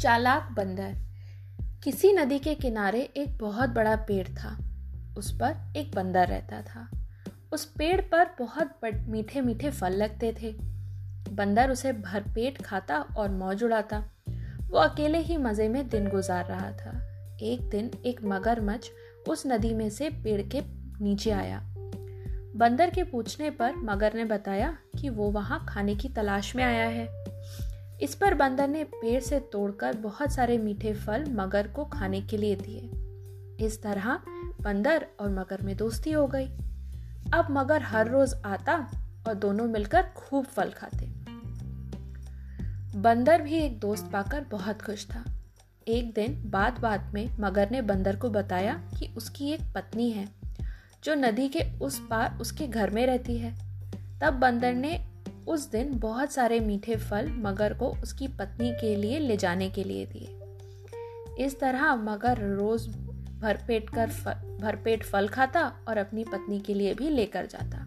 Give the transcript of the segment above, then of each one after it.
चालाक बंदर। किसी नदी के किनारे एक बहुत बड़ा पेड़ था। उस पर एक बंदर रहता था। उस पेड़ पर बहुत मीठे मीठे फल लगते थे। बंदर उसे भरपेट खाता और मौज उड़ाता। वो अकेले ही मज़े में दिन गुजार रहा था। एक दिन एक मगरमच्छ उस नदी में से पेड़ के नीचे आया। बंदर के पूछने पर मगर ने बताया कि वो वहाँ खाने की तलाश में आया है। इस पर बंदर ने पेड़ से तोड़कर बहुत सारे मीठे फल मगर को खाने के लिए दिए। इस तरह बंदर और मगर में दोस्ती हो गई। अब मगर हर रोज आता और दोनों मिलकर खूब फल खाते। बंदर भी एक दोस्त पाकर बहुत खुश था। एक दिन बात बात में मगर ने बंदर को बताया कि उसकी एक पत्नी है, जो नदी के उस पार उसके घर में रहती है। तब बंदर ने उस दिन बहुत सारे मीठे फल मगर को उसकी पत्नी के लिए ले जाने के लिए दिए। इस तरह मगर रोज भरपेट कर भरपेट फल खाता और अपनी पत्नी के लिए भी लेकर जाता।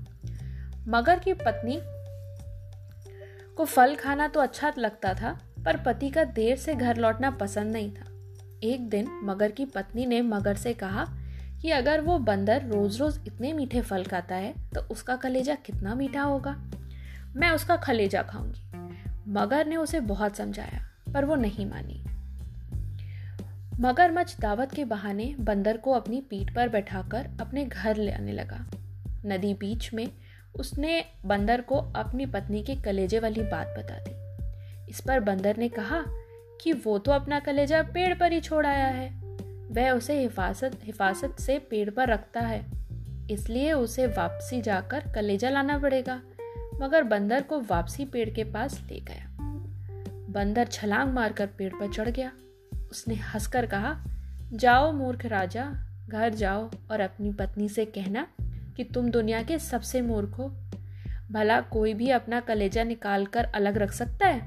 मगर की पत्नी को फल खाना तो अच्छा लगता था, पर पति का देर से घर लौटना पसंद नहीं था। एक दिन मगर की पत्नी ने मगर से कहा कि अगर वो बंदर रोज रोज इतने मीठे फल खाता है तो उसका कलेजा कितना मीठा होगा। मैं उसका खलेजा खाऊँगी। मगर ने उसे बहुत समझाया, पर वो नहीं मानी। मगरमच्छ दावत के बहाने बंदर को अपनी पीठ पर बैठाकर अपने घर ले आने लगा। नदी बीच में उसने बंदर को अपनी पत्नी के कलेजे वाली बात बता दी। इस पर बंदर ने कहा कि वो तो अपना कलेजा पेड़ पर ही छोड़ आया है। वह उसे हिफाजत हिफाजत से पेड़ पर रखता है। इसलिए उसे वापसी जाकर कलेजा लाना पड़ेगा। मगर बंदर को वापसी पेड़ के पास ले गया। बंदर छलांग मारकर पेड़ पर चढ़ गया। उसने हंसकर कहा, जाओ मूर्ख राजा, घर जाओ और अपनी पत्नी से कहना कि तुम दुनिया के सबसे मूर्ख हो। भला कोई भी अपना कलेजा निकाल कर अलग रख सकता है?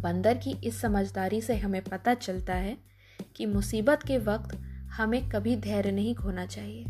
बंदर की इस समझदारी से हमें पता चलता है कि मुसीबत के वक्त हमें कभी धैर्य नहीं खोना चाहिए।